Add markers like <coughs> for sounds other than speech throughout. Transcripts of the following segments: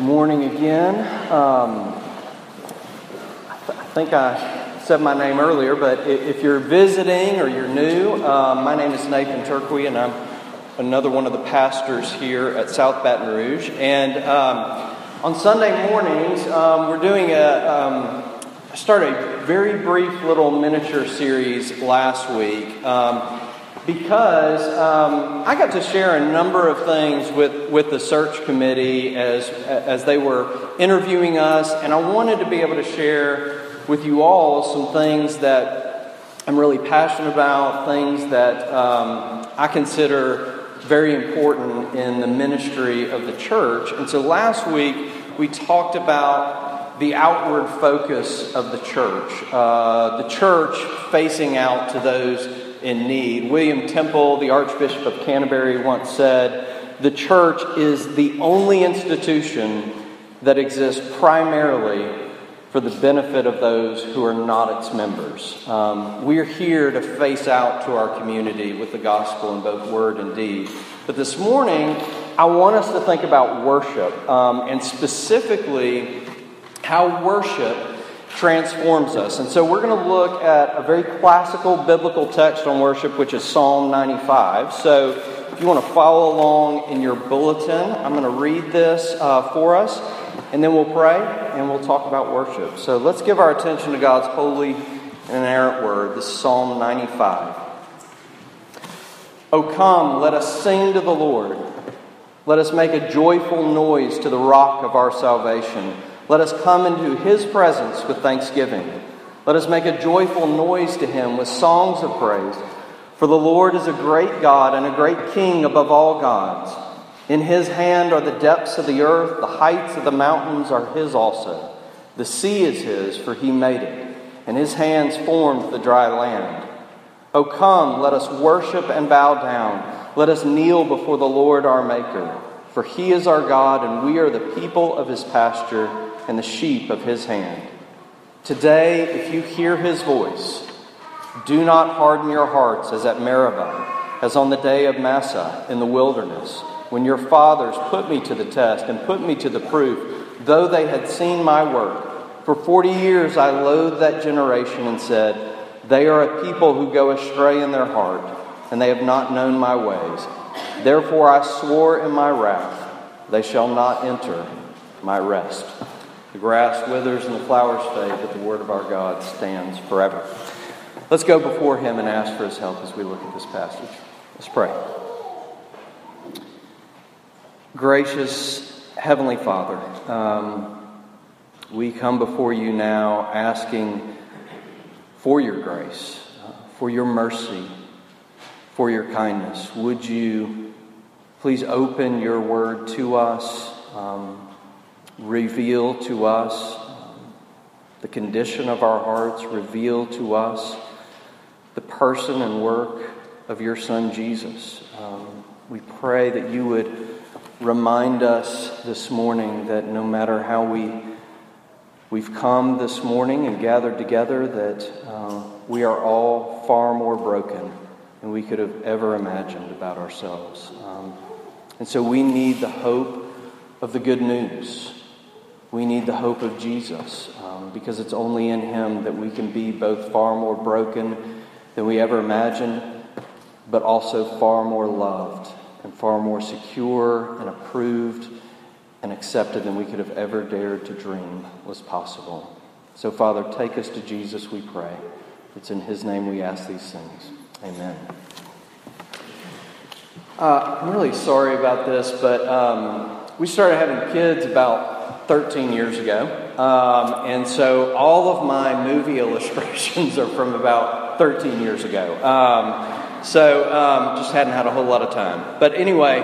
morning again. Um, I, th- I, think I said my name earlier, but if you're visiting or you're new, um, my name is Nathan Turquie, and I'm another one of the pastors here at South Baton Rouge. And um, on Sunday mornings, um, we're doing a um, I started a very brief little miniature series last week um, because um, I got to share a number of things with, with the search committee as, as they were interviewing us, and I wanted to be able to share with you all some things that I'm really passionate about, things that um, I consider very important in the ministry of the church. And so last week we talked about the outward focus of the church, uh, the church facing out to those in need. William Temple, the Archbishop of Canterbury, once said, The church is the only institution that exists primarily for the benefit of those who are not its members. Um, we're here to face out to our community with the gospel in both word and deed. But this morning, I want us to think about worship, um, and specifically how worship transforms us. And so we're going to look at a very classical biblical text on worship, which is Psalm 95. So if you want to follow along in your bulletin, I'm going to read this uh, for us, and then we'll pray and we'll talk about worship. So let's give our attention to God's holy and inerrant word. This is Psalm 95. O come, let us sing to the Lord. Let us make a joyful noise to the rock of our salvation. Let us come into his presence with thanksgiving. Let us make a joyful noise to him with songs of praise. For the Lord is a great God and a great King above all gods. In his hand are the depths of the earth, the heights of the mountains are his also. The sea is his, for he made it, and his hands formed the dry land. O come, let us worship and bow down. Let us kneel before the Lord our Maker. For he is our God, and we are the people of his pasture and the sheep of his hand. Today, if you hear his voice, do not harden your hearts as at Meribah, as on the day of Massah in the wilderness, when your fathers put me to the test and put me to the proof, though they had seen my work. For forty years I loathed that generation and said, They are a people who go astray in their heart, and they have not known my ways. Therefore I swore in my wrath, They shall not enter my rest. The grass withers and the flowers fade, but the word of our God stands forever. Let's go before him and ask for his help as we look at this passage. Let's pray. Gracious Heavenly Father, um, we come before you now asking for your grace, for your mercy, for your kindness. Would you please open your word to us? Um, reveal to us the condition of our hearts, reveal to us the person and work of your Son Jesus. Um, we pray that you would remind us this morning that no matter how we we've come this morning and gathered together, that uh, we are all far more broken than we could have ever imagined about ourselves. Um, and so we need the hope of the good news we need the hope of Jesus um, because it's only in Him that we can be both far more broken than we ever imagined, but also far more loved and far more secure and approved and accepted than we could have ever dared to dream was possible. So, Father, take us to Jesus, we pray. It's in His name we ask these things. Amen. Uh, I'm really sorry about this, but um, we started having kids about 13 years ago. Um, and so all of my movie <laughs> illustrations are from about 13 years ago. Um, so um, just hadn't had a whole lot of time. But anyway,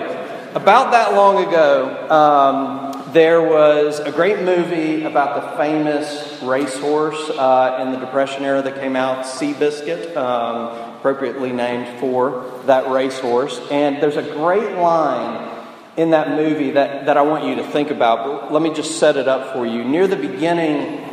about that long ago, um, there was a great movie about the famous racehorse uh, in the Depression era that came out, Seabiscuit, um, appropriately named for that racehorse. And there's a great line in that movie that, that I want you to think about. But let me just set it up for you. Near the beginning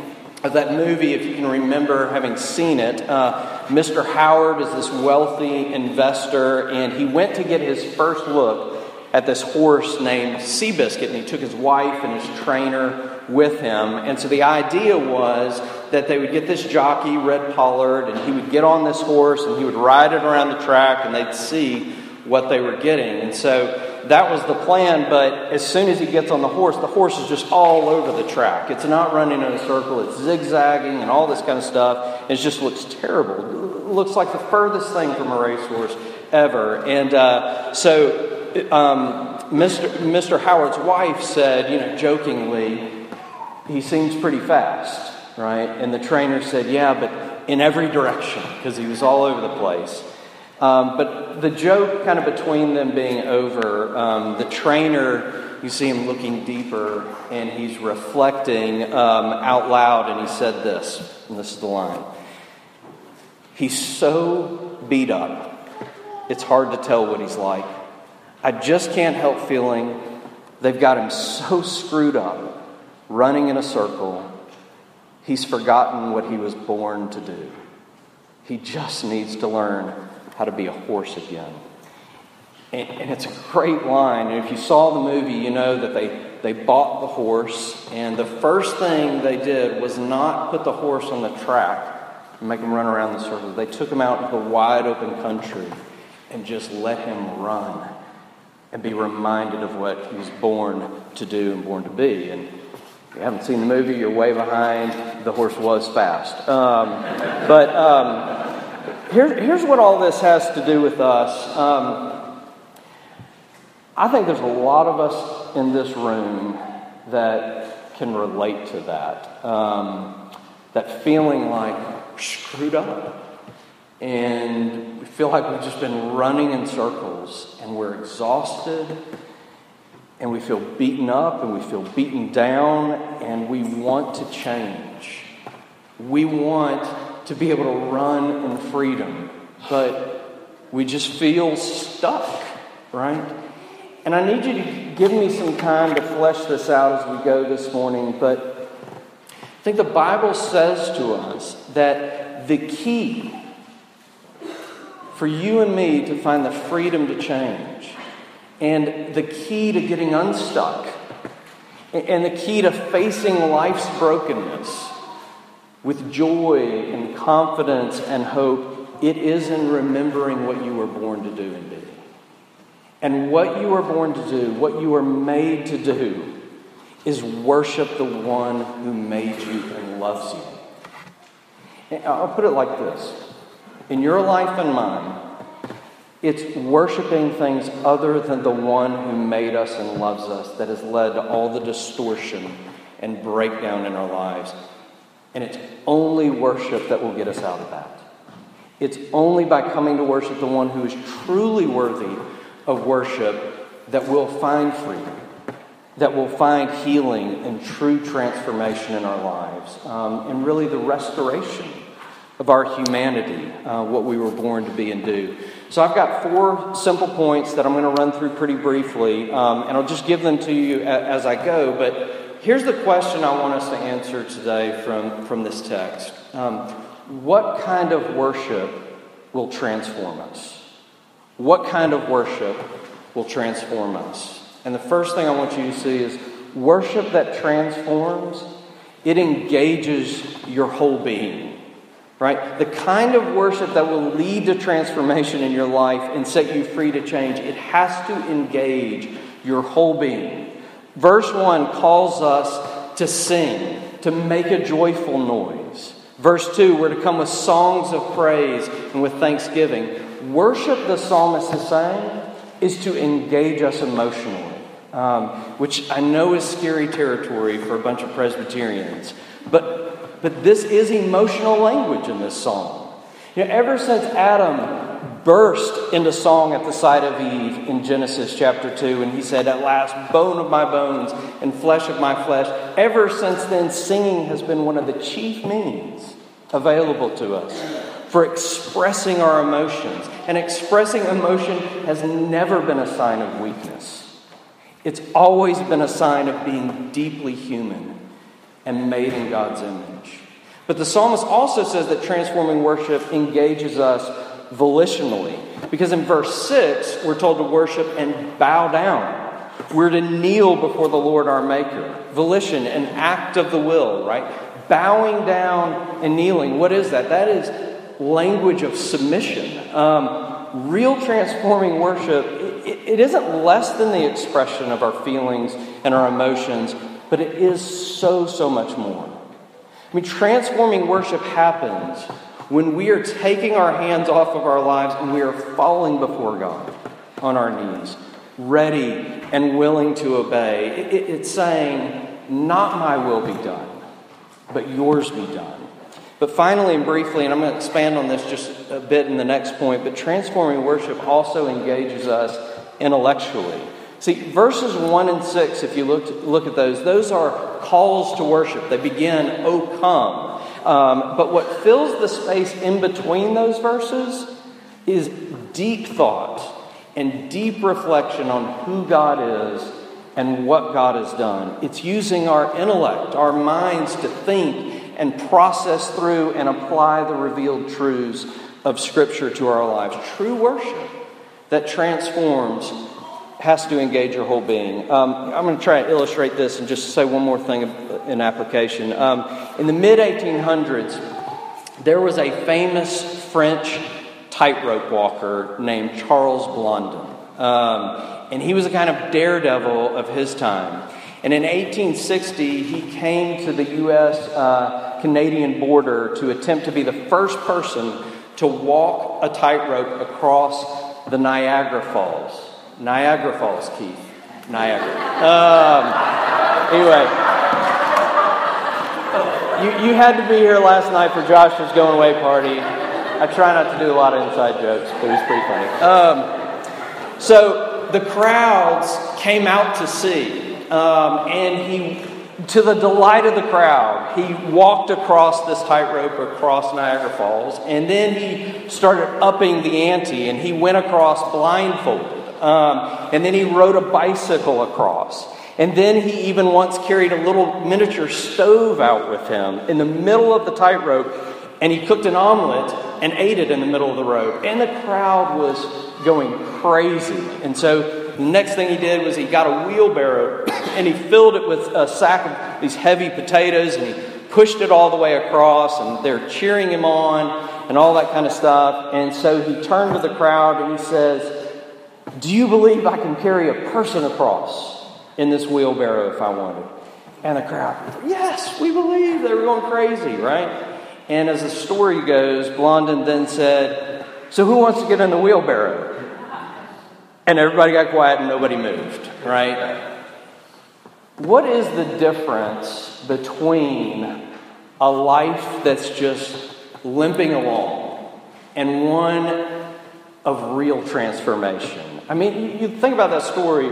of that movie, if you can remember having seen it, uh, Mr. Howard is this wealthy investor, and he went to get his first look at this horse named Seabiscuit, and he took his wife and his trainer with him. And so the idea was that they would get this jockey, Red Pollard, and he would get on this horse and he would ride it around the track, and they'd see what they were getting. And so that was the plan, but as soon as he gets on the horse, the horse is just all over the track. It's not running in a circle, it's zigzagging and all this kind of stuff. It just looks terrible. It looks like the furthest thing from a racehorse ever. And uh, so um, Mr. Mr. Howard's wife said, you know, jokingly, he seems pretty fast, right? And the trainer said, yeah, but in every direction, because he was all over the place. Um, but the joke, kind of between them being over, um, the trainer, you see him looking deeper and he's reflecting um, out loud, and he said this, and this is the line He's so beat up, it's hard to tell what he's like. I just can't help feeling they've got him so screwed up, running in a circle, he's forgotten what he was born to do. He just needs to learn how to be a horse again. And, and, it's a great line. And if you saw the movie, you know that they, they bought the horse, and the first thing they did was not put the horse on the track and make him run around the circle. They took him out into the wide open country and just let him run and be reminded of what he was born to do and born to be. And if you haven't seen the movie, you're way behind. The horse was fast. Um, but um, here, here's what all this has to do with us. Um, I think there's a lot of us in this room that can relate to that. Um, that feeling like we're screwed up. And we feel like we've just been running in circles and we're exhausted and we feel beaten up and we feel beaten down and we want to change. We want to be able to run in freedom, but we just feel stuck, right? And I need you to give me some time to flesh this out as we go this morning, but I think the Bible says to us that the key for you and me to find the freedom to change and the key to getting unstuck and the key to facing life's brokenness with joy and confidence and hope, it is in remembering what you were born to do and be. And what you were born to do, what you were made to do, is worship the one who made you and loves you. And I'll put it like this in your life and mine, it's worshiping things other than the one who made us and loves us that has led to all the distortion and breakdown in our lives. And it's only worship that will get us out of that. It's only by coming to worship the one who is truly worthy of worship that we'll find freedom, that we'll find healing and true transformation in our lives, um, and really the restoration of our humanity, uh, what we were born to be and do. So I've got four simple points that I'm going to run through pretty briefly, um, and I'll just give them to you as I go. But here's the question I want us to answer today from, from this text um, What kind of worship will transform us? What kind of worship will transform us? And the first thing I want you to see is worship that transforms, it engages your whole being right? The kind of worship that will lead to transformation in your life and set you free to change, it has to engage your whole being. Verse 1 calls us to sing, to make a joyful noise. Verse 2, we're to come with songs of praise and with thanksgiving. Worship, the psalmist is saying, is to engage us emotionally, um, which I know is scary territory for a bunch of Presbyterians. But but this is emotional language in this psalm. You know, ever since Adam burst into song at the sight of Eve in Genesis chapter 2, and he said, At last, bone of my bones and flesh of my flesh, ever since then, singing has been one of the chief means available to us for expressing our emotions. And expressing emotion has never been a sign of weakness, it's always been a sign of being deeply human and made in God's image. But the psalmist also says that transforming worship engages us volitionally. Because in verse 6, we're told to worship and bow down. We're to kneel before the Lord our Maker. Volition, an act of the will, right? Bowing down and kneeling. What is that? That is language of submission. Um, real transforming worship, it, it isn't less than the expression of our feelings and our emotions, but it is so, so much more. I mean, transforming worship happens when we are taking our hands off of our lives and we are falling before God on our knees, ready and willing to obey. It, it's saying, Not my will be done, but yours be done. But finally and briefly, and I'm going to expand on this just a bit in the next point, but transforming worship also engages us intellectually. See, verses 1 and 6, if you look, look at those, those are calls to worship. They begin, Oh, come. Um, but what fills the space in between those verses is deep thought and deep reflection on who God is and what God has done. It's using our intellect, our minds to think and process through and apply the revealed truths of Scripture to our lives. True worship that transforms has to engage your whole being. Um, I'm going to try and illustrate this and just say one more thing in application. Um, in the mid 1800s, there was a famous French tightrope walker named Charles Blondin. Um, and he was a kind of daredevil of his time. And in 1860, he came to the U.S. Uh, Canadian border to attempt to be the first person to walk a tightrope across the Niagara Falls. Niagara Falls, Keith. Niagara. Um, anyway, you, you had to be here last night for Joshua's going away party. I try not to do a lot of inside jokes, but it was pretty funny. Um, so the crowds came out to see, um, and he to the delight of the crowd, he walked across this tightrope across Niagara Falls, and then he started upping the ante, and he went across blindfolded. Um, and then he rode a bicycle across. And then he even once carried a little miniature stove out with him in the middle of the tightrope, and he cooked an omelet and ate it in the middle of the road. And the crowd was going crazy. And so the next thing he did was he got a wheelbarrow <coughs> and he filled it with a sack of these heavy potatoes and he pushed it all the way across, and they're cheering him on and all that kind of stuff. And so he turned to the crowd and he says, do you believe I can carry a person across in this wheelbarrow if I wanted? And the crowd, yes, we believe. They were going crazy, right? And as the story goes, Blondin then said, So who wants to get in the wheelbarrow? And everybody got quiet and nobody moved, right? What is the difference between a life that's just limping along and one of real transformation? I mean, you think about that story,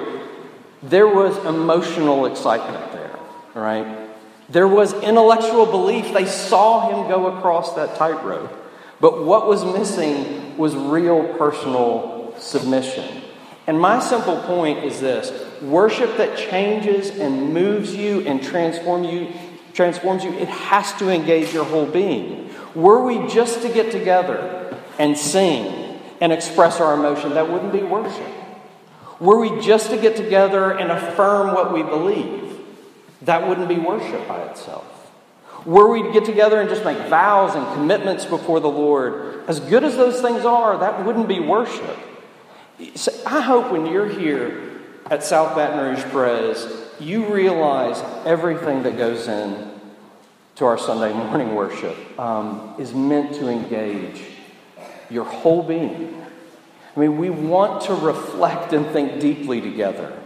there was emotional excitement there, right? There was intellectual belief. They saw him go across that tightrope. But what was missing was real personal submission. And my simple point is this worship that changes and moves you and transform you, transforms you, it has to engage your whole being. Were we just to get together and sing and express our emotion, that wouldn't be worship. Were we just to get together and affirm what we believe, that wouldn't be worship by itself. Were we to get together and just make vows and commitments before the Lord, as good as those things are, that wouldn't be worship. So I hope when you're here at South Baton Rouge Pres, you realize everything that goes in to our Sunday morning worship um, is meant to engage your whole being. I mean, we want to reflect and think deeply together.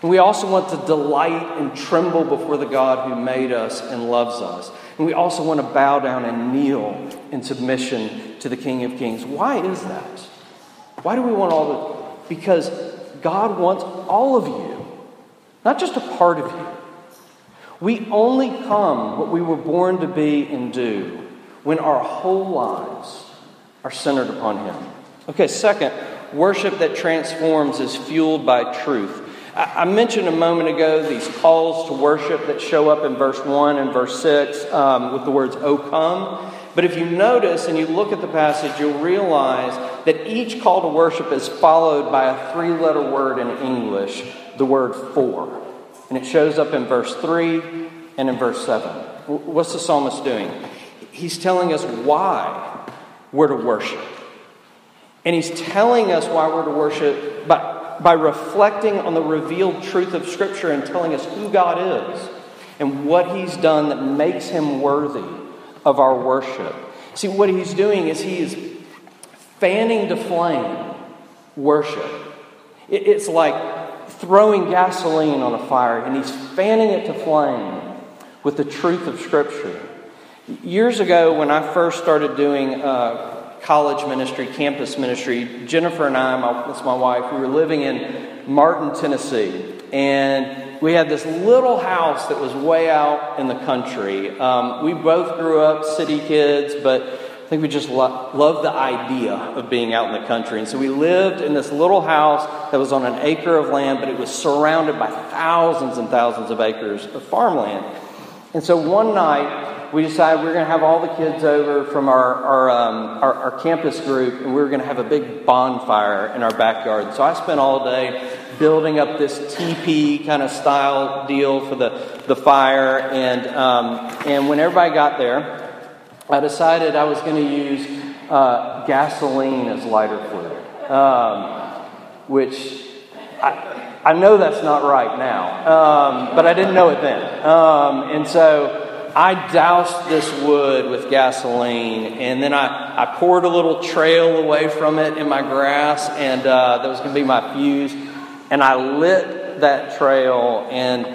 And we also want to delight and tremble before the God who made us and loves us. And we also want to bow down and kneel in submission to the King of Kings. Why is that? Why do we want all the. Because God wants all of you, not just a part of you. We only come what we were born to be and do when our whole lives are centered upon Him. Okay, second, worship that transforms is fueled by truth. I mentioned a moment ago these calls to worship that show up in verse 1 and verse 6 um, with the words, O come. But if you notice and you look at the passage, you'll realize that each call to worship is followed by a three letter word in English, the word for. And it shows up in verse 3 and in verse 7. What's the psalmist doing? He's telling us why we're to worship. And he's telling us why we're to worship by, by reflecting on the revealed truth of Scripture and telling us who God is and what he's done that makes him worthy of our worship. See, what he's doing is he is fanning to flame worship. It's like throwing gasoline on a fire, and he's fanning it to flame with the truth of Scripture. Years ago, when I first started doing uh, college ministry, campus ministry, Jennifer and I, my, that's my wife, we were living in Martin, Tennessee. And we had this little house that was way out in the country. Um, we both grew up city kids, but I think we just lo- loved the idea of being out in the country. And so we lived in this little house that was on an acre of land, but it was surrounded by thousands and thousands of acres of farmland. And so one night, we decided we are going to have all the kids over from our, our, um, our, our campus group, and we were going to have a big bonfire in our backyard. So I spent all day building up this teepee kind of style deal for the, the fire. And, um, and when everybody got there, I decided I was going to use uh, gasoline as lighter fluid, um, which I, I know that's not right now, um, but I didn't know it then. Um, and so I doused this wood with gasoline, and then I, I poured a little trail away from it in my grass, and uh, that was going to be my fuse. And I lit that trail, and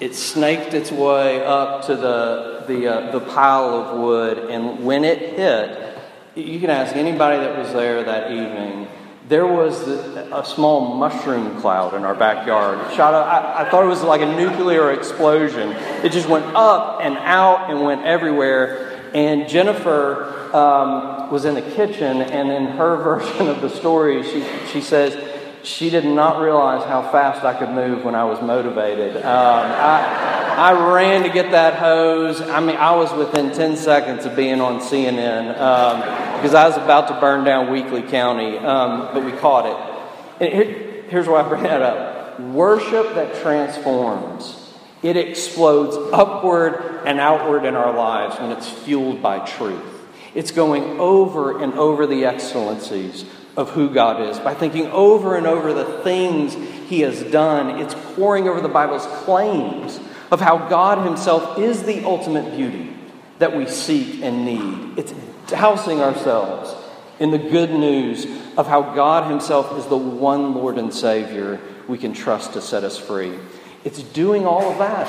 it snaked its way up to the, the, uh, the pile of wood. And when it hit, you can ask anybody that was there that evening, there was a small mushroom cloud in our backyard. Shot up, I, I, thought it was like a nuclear explosion. It just went up and out and went everywhere. And Jennifer um, was in the kitchen, and in her <laughs> version of the story, she, she says, she did not realize how fast I could move when I was motivated. Um, I, I ran to get that hose. I mean, I was within 10 seconds of being on CNN um, because I was about to burn down Weakley County, um, but we caught it. And here, here's why I bring that up worship that transforms. It explodes upward and outward in our lives when it's fueled by truth. It's going over and over the excellencies of who God is, by thinking over and over the things He has done. It's pouring over the Bible's claims of how God Himself is the ultimate beauty that we seek and need. It's dousing ourselves in the good news of how God Himself is the one Lord and Savior we can trust to set us free. It's doing all of that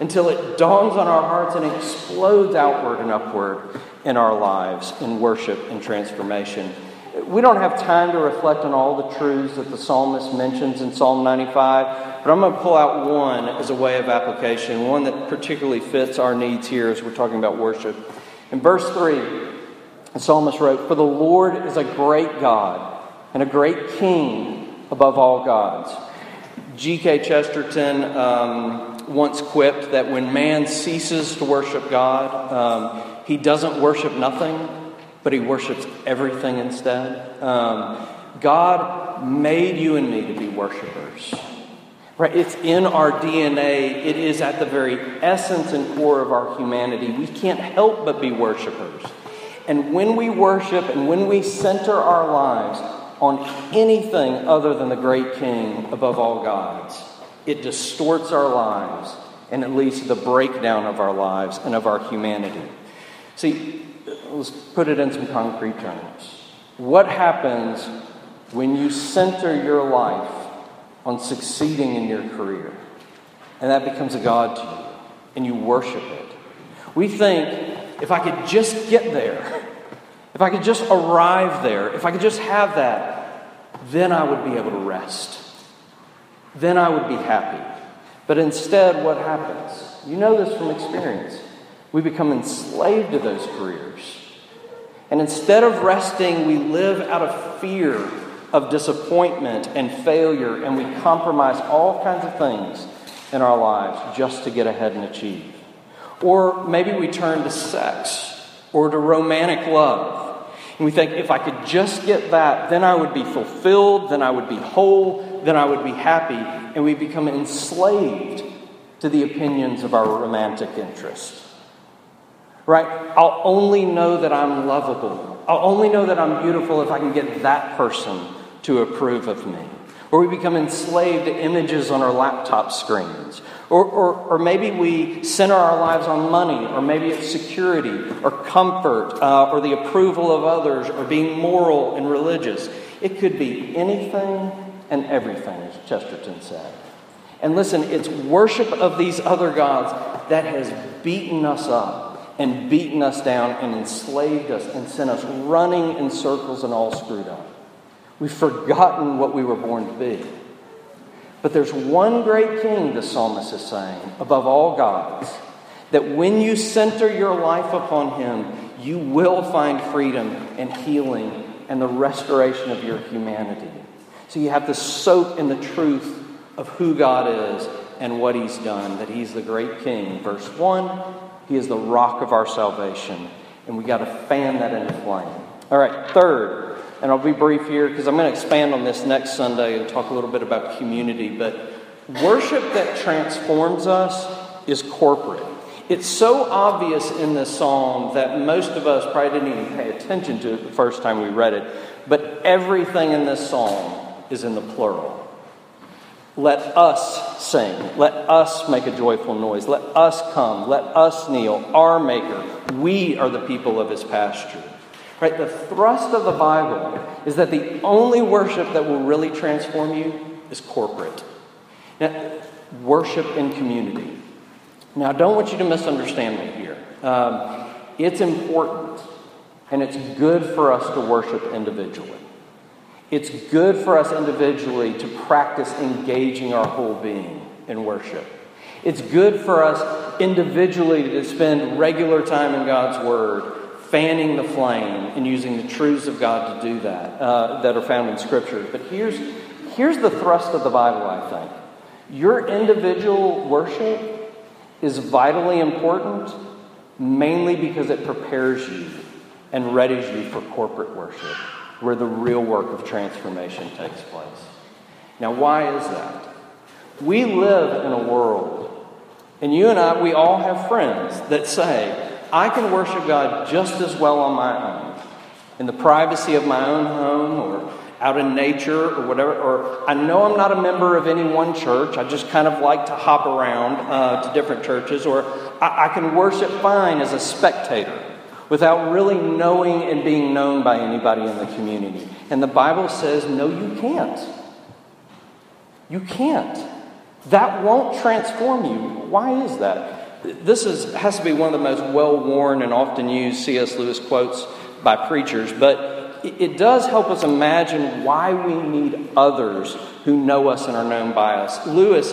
until it dawns on our hearts and explodes outward and upward in our lives in worship and transformation. We don't have time to reflect on all the truths that the psalmist mentions in Psalm 95, but I'm going to pull out one as a way of application, one that particularly fits our needs here as we're talking about worship. In verse 3, the psalmist wrote, For the Lord is a great God and a great king above all gods. G.K. Chesterton um, once quipped that when man ceases to worship God, um, he doesn't worship nothing, but he worships everything instead. Um, God made you and me to be worshipers. Right? It's in our DNA. It is at the very essence and core of our humanity. We can't help but be worshipers. And when we worship and when we center our lives on anything other than the great King above all gods, it distorts our lives and it leads to the breakdown of our lives and of our humanity. See, let's put it in some concrete terms. What happens when you center your life on succeeding in your career and that becomes a God to you and you worship it? We think if I could just get there, if I could just arrive there, if I could just have that, then I would be able to rest. Then I would be happy. But instead, what happens? You know this from experience. We become enslaved to those careers. And instead of resting, we live out of fear of disappointment and failure, and we compromise all kinds of things in our lives just to get ahead and achieve. Or maybe we turn to sex or to romantic love. And we think, if I could just get that, then I would be fulfilled, then I would be whole, then I would be happy. And we become enslaved to the opinions of our romantic interests. Right? I'll only know that I'm lovable. I'll only know that I'm beautiful if I can get that person to approve of me. Or we become enslaved to images on our laptop screens. Or, or, or maybe we center our lives on money, or maybe it's security, or comfort, uh, or the approval of others, or being moral and religious. It could be anything and everything, as Chesterton said. And listen, it's worship of these other gods that has beaten us up and beaten us down and enslaved us and sent us running in circles and all screwed up. We've forgotten what we were born to be. But there's one great king, the psalmist is saying, above all gods, that when you center your life upon him, you will find freedom and healing and the restoration of your humanity. So you have to soak in the truth of who God is and what he's done, that he's the great king. Verse 1, he is the rock of our salvation, and we got to fan that into flame. All right, third, and I'll be brief here because I'm going to expand on this next Sunday and talk a little bit about community. But worship that transforms us is corporate. It's so obvious in this psalm that most of us probably didn't even pay attention to it the first time we read it. But everything in this psalm is in the plural. Let us sing. Let us make a joyful noise. Let us come. Let us kneel. Our Maker. We are the people of his pasture. Right? The thrust of the Bible is that the only worship that will really transform you is corporate. Now, worship in community. Now, I don't want you to misunderstand me here. Um, it's important and it's good for us to worship individually. It's good for us individually to practice engaging our whole being in worship. It's good for us individually to spend regular time in God's Word fanning the flame and using the truths of God to do that, uh, that are found in Scripture. But here's, here's the thrust of the Bible, I think. Your individual worship is vitally important, mainly because it prepares you and readies you for corporate worship, where the real work of transformation takes place. Now, why is that? We live in a world, and you and I, we all have friends that say, I can worship God just as well on my own, in the privacy of my own home or out in nature or whatever. Or I know I'm not a member of any one church. I just kind of like to hop around uh, to different churches. Or I, I can worship fine as a spectator without really knowing and being known by anybody in the community. And the Bible says, no, you can't. You can't. That won't transform you. Why is that? This is, has to be one of the most well worn and often used C.S. Lewis quotes by preachers, but it does help us imagine why we need others who know us and are known by us. Lewis,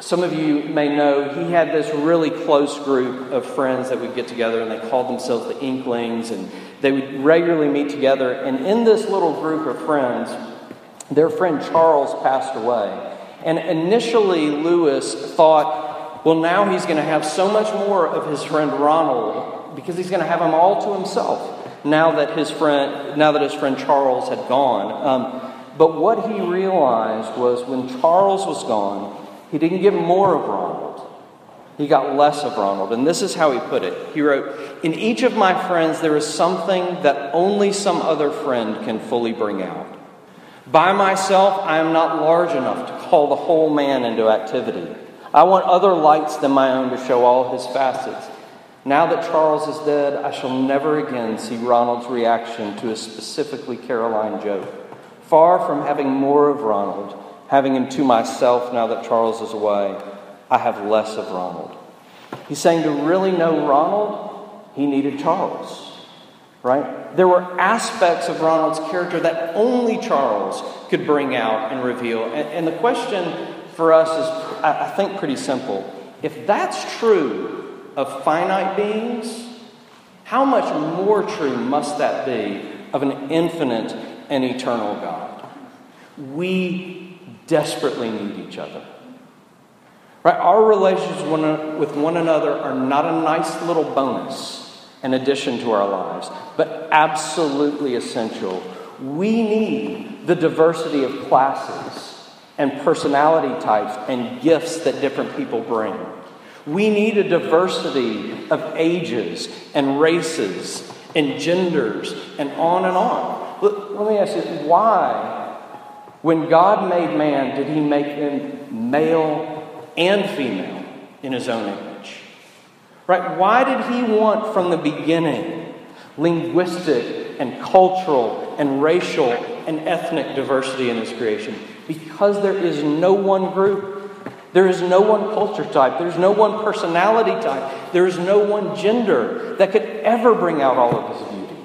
some of you may know, he had this really close group of friends that would get together and they called themselves the Inklings and they would regularly meet together. And in this little group of friends, their friend Charles passed away. And initially, Lewis thought well, now he's going to have so much more of his friend Ronald because he's going to have him all to himself now that his friend, now that his friend Charles had gone. Um, but what he realized was when Charles was gone, he didn't get more of Ronald. He got less of Ronald. And this is how he put it. He wrote, In each of my friends, there is something that only some other friend can fully bring out. By myself, I am not large enough to call the whole man into activity. I want other lights than my own to show all his facets. Now that Charles is dead, I shall never again see Ronald's reaction to a specifically Caroline joke. Far from having more of Ronald, having him to myself now that Charles is away, I have less of Ronald. He's saying to really know Ronald, he needed Charles, right? There were aspects of Ronald's character that only Charles could bring out and reveal. And, and the question for us is, I think, pretty simple. If that's true of finite beings, how much more true must that be of an infinite and eternal God? We desperately need each other. Right? Our relations with one another are not a nice little bonus an addition to our lives, but absolutely essential. We need the diversity of classes and personality types and gifts that different people bring. We need a diversity of ages and races and genders and on and on. Let, me ask you why, when God made man, did he make them male and female in his own image? Right? Why did he want from the beginning linguistic and cultural and racial and ethnic diversity in his creation? Because there is no one group there is no one culture type. There's no one personality type. There is no one gender that could ever bring out all of his beauty.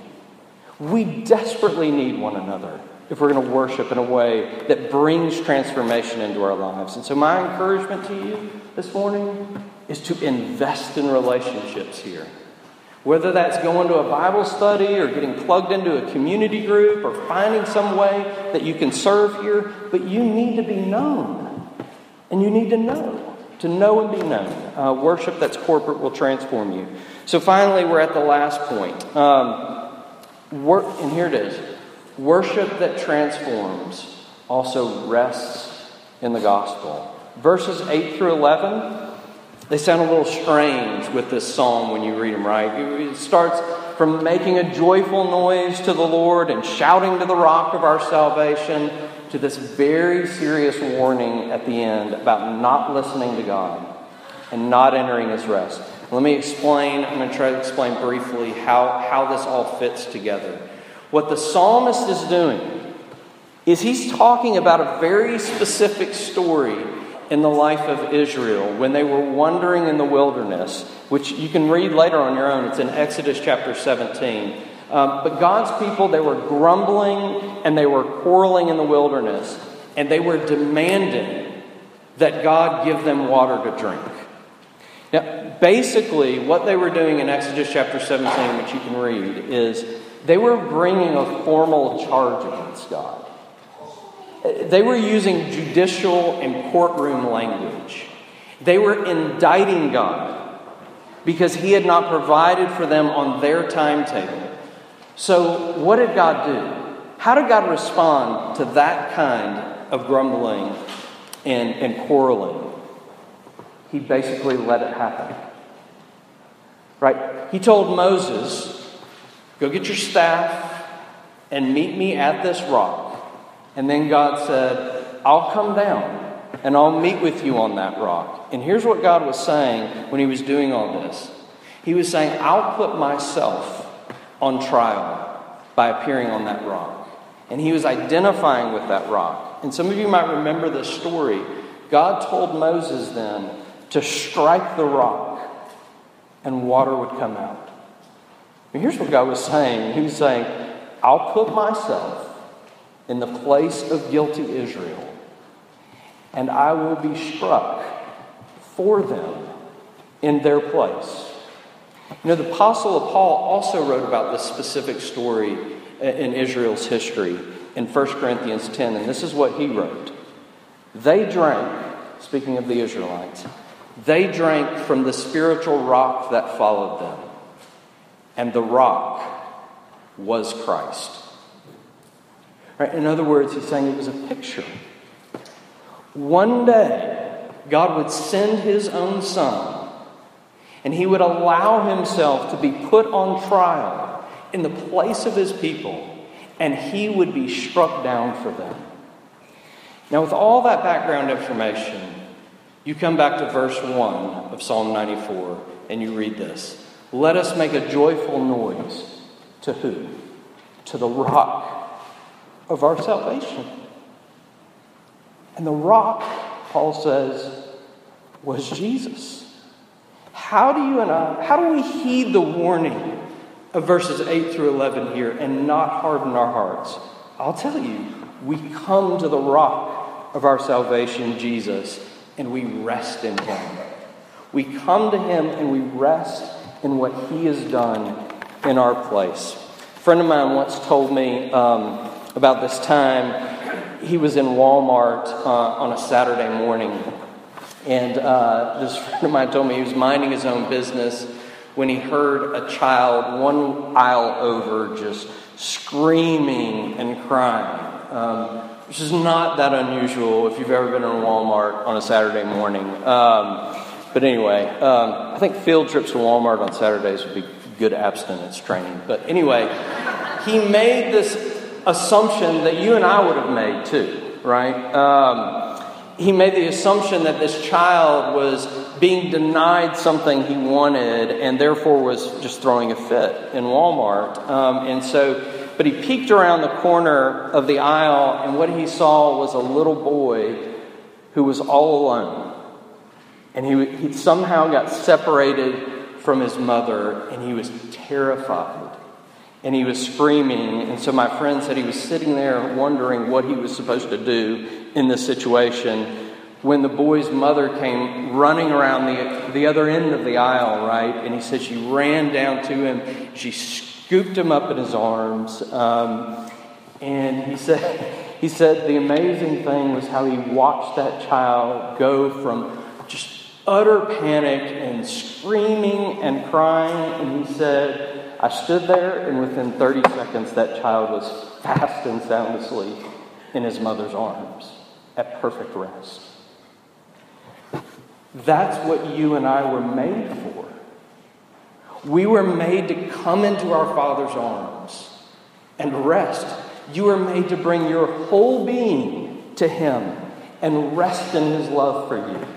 We desperately need one another if we're going to worship in a way that brings transformation into our lives. And so, my encouragement to you this morning is to invest in relationships here. Whether that's going to a Bible study or getting plugged into a community group or finding some way that you can serve here, but you need to be known. And you need to know. To know and be known. Uh, worship that's corporate will transform you. So finally, we're at the last point. Um, wor- and here it is worship that transforms also rests in the gospel. Verses 8 through 11, they sound a little strange with this psalm when you read them, right? It starts from making a joyful noise to the Lord and shouting to the rock of our salvation to this very serious warning at the end about not listening to God and not entering his rest. Let me explain, I'm going to try to explain briefly how, how this all fits together. What the psalmist is doing is he's talking about a very specific story in the life of Israel when they were wandering in the wilderness, which you can read later on your own. It's in Exodus chapter 17. Um, but God's people, they were grumbling and they were quarreling in the wilderness, and they were demanding that God give them water to drink. Now, basically, what they were doing in Exodus chapter 17, which you can read, is they were bringing a formal charge against God. They were using judicial and courtroom language. They were indicting God because He had not provided for them on their timetable. So, what did God do? How did God respond to that kind of grumbling and, and quarreling? He basically let it happen. Right? He told Moses, Go get your staff and meet me at this rock. And then God said, I'll come down and I'll meet with you on that rock. And here's what God was saying when He was doing all this He was saying, I'll put myself on trial by appearing on that rock. And he was identifying with that rock. And some of you might remember this story. God told Moses then to strike the rock and water would come out. And here's what God was saying He was saying, I'll put myself in the place of guilty Israel, and I will be struck for them in their place. You know, the Apostle Paul also wrote about this specific story in Israel's history in 1 Corinthians 10, and this is what he wrote. They drank, speaking of the Israelites, they drank from the spiritual rock that followed them, and the rock was Christ. Right? In other words, he's saying it was a picture. One day, God would send his own son and he would allow himself to be put on trial in the place of his people, and he would be struck down for them. Now, with all that background information, you come back to verse 1 of Psalm 94 and you read this Let us make a joyful noise to who? To the rock of our salvation. And the rock, Paul says, was Jesus. How do you and I, how do we heed the warning of verses 8 through 11 here and not harden our hearts? I'll tell you, we come to the rock of our salvation, Jesus, and we rest in Him. We come to Him and we rest in what He has done in our place. A friend of mine once told me um, about this time. He was in Walmart uh, on a Saturday morning and uh, this friend of mine told me he was minding his own business when he heard a child one aisle over just screaming and crying, um, which is not that unusual if you've ever been in Walmart on a Saturday morning. Um, but anyway, um, I think field trips to Walmart on Saturdays would be good abstinence training. But anyway, he made this assumption that you and I would have made too, right? Um, he made the assumption that this child was being denied something he wanted and therefore was just throwing a fit in Walmart. Um, and so, but he peeked around the corner of the aisle and what he saw was a little boy who was all alone. And he, he somehow got separated from his mother and he was terrified and he was screaming. And so my friend said he was sitting there wondering what he was supposed to do in this situation when the boy's mother came running around the, the other end of the aisle, right? And he said she ran down to him, she scooped him up in his arms. Um, and he <laughs> said, he said the amazing thing was how he watched that child go from just utter panic and screaming and crying. And he said, I stood there, and within 30 seconds, that child was fast and sound asleep in his mother's arms at perfect rest. That's what you and I were made for. We were made to come into our Father's arms and rest. You were made to bring your whole being to Him and rest in His love for you.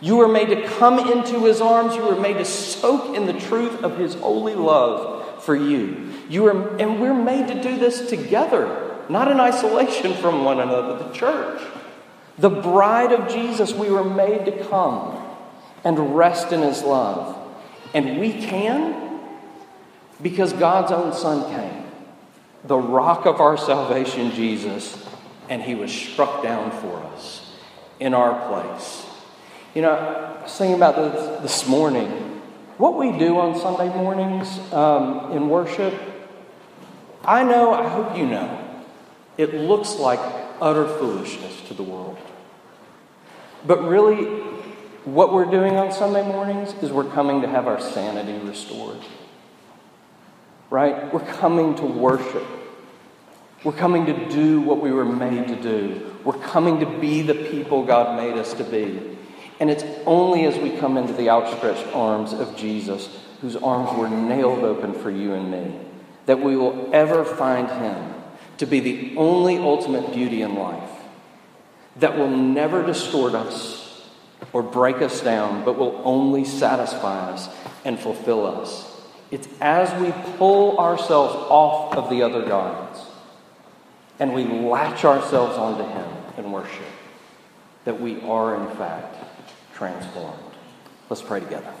You were made to come into his arms. You were made to soak in the truth of his holy love for you. You were, and we're made to do this together, not in isolation from one another, the church. The bride of Jesus, we were made to come and rest in his love. And we can because God's own Son came, the rock of our salvation, Jesus, and he was struck down for us in our place. You know, I was thinking about this this morning. What we do on Sunday mornings um, in worship, I know, I hope you know, it looks like utter foolishness to the world. But really, what we're doing on Sunday mornings is we're coming to have our sanity restored. Right? We're coming to worship. We're coming to do what we were made to do. We're coming to be the people God made us to be. And it's only as we come into the outstretched arms of Jesus, whose arms were nailed open for you and me, that we will ever find him to be the only ultimate beauty in life that will never distort us or break us down, but will only satisfy us and fulfill us. It's as we pull ourselves off of the other gods and we latch ourselves onto him in worship that we are, in fact, transformed. Let's pray together.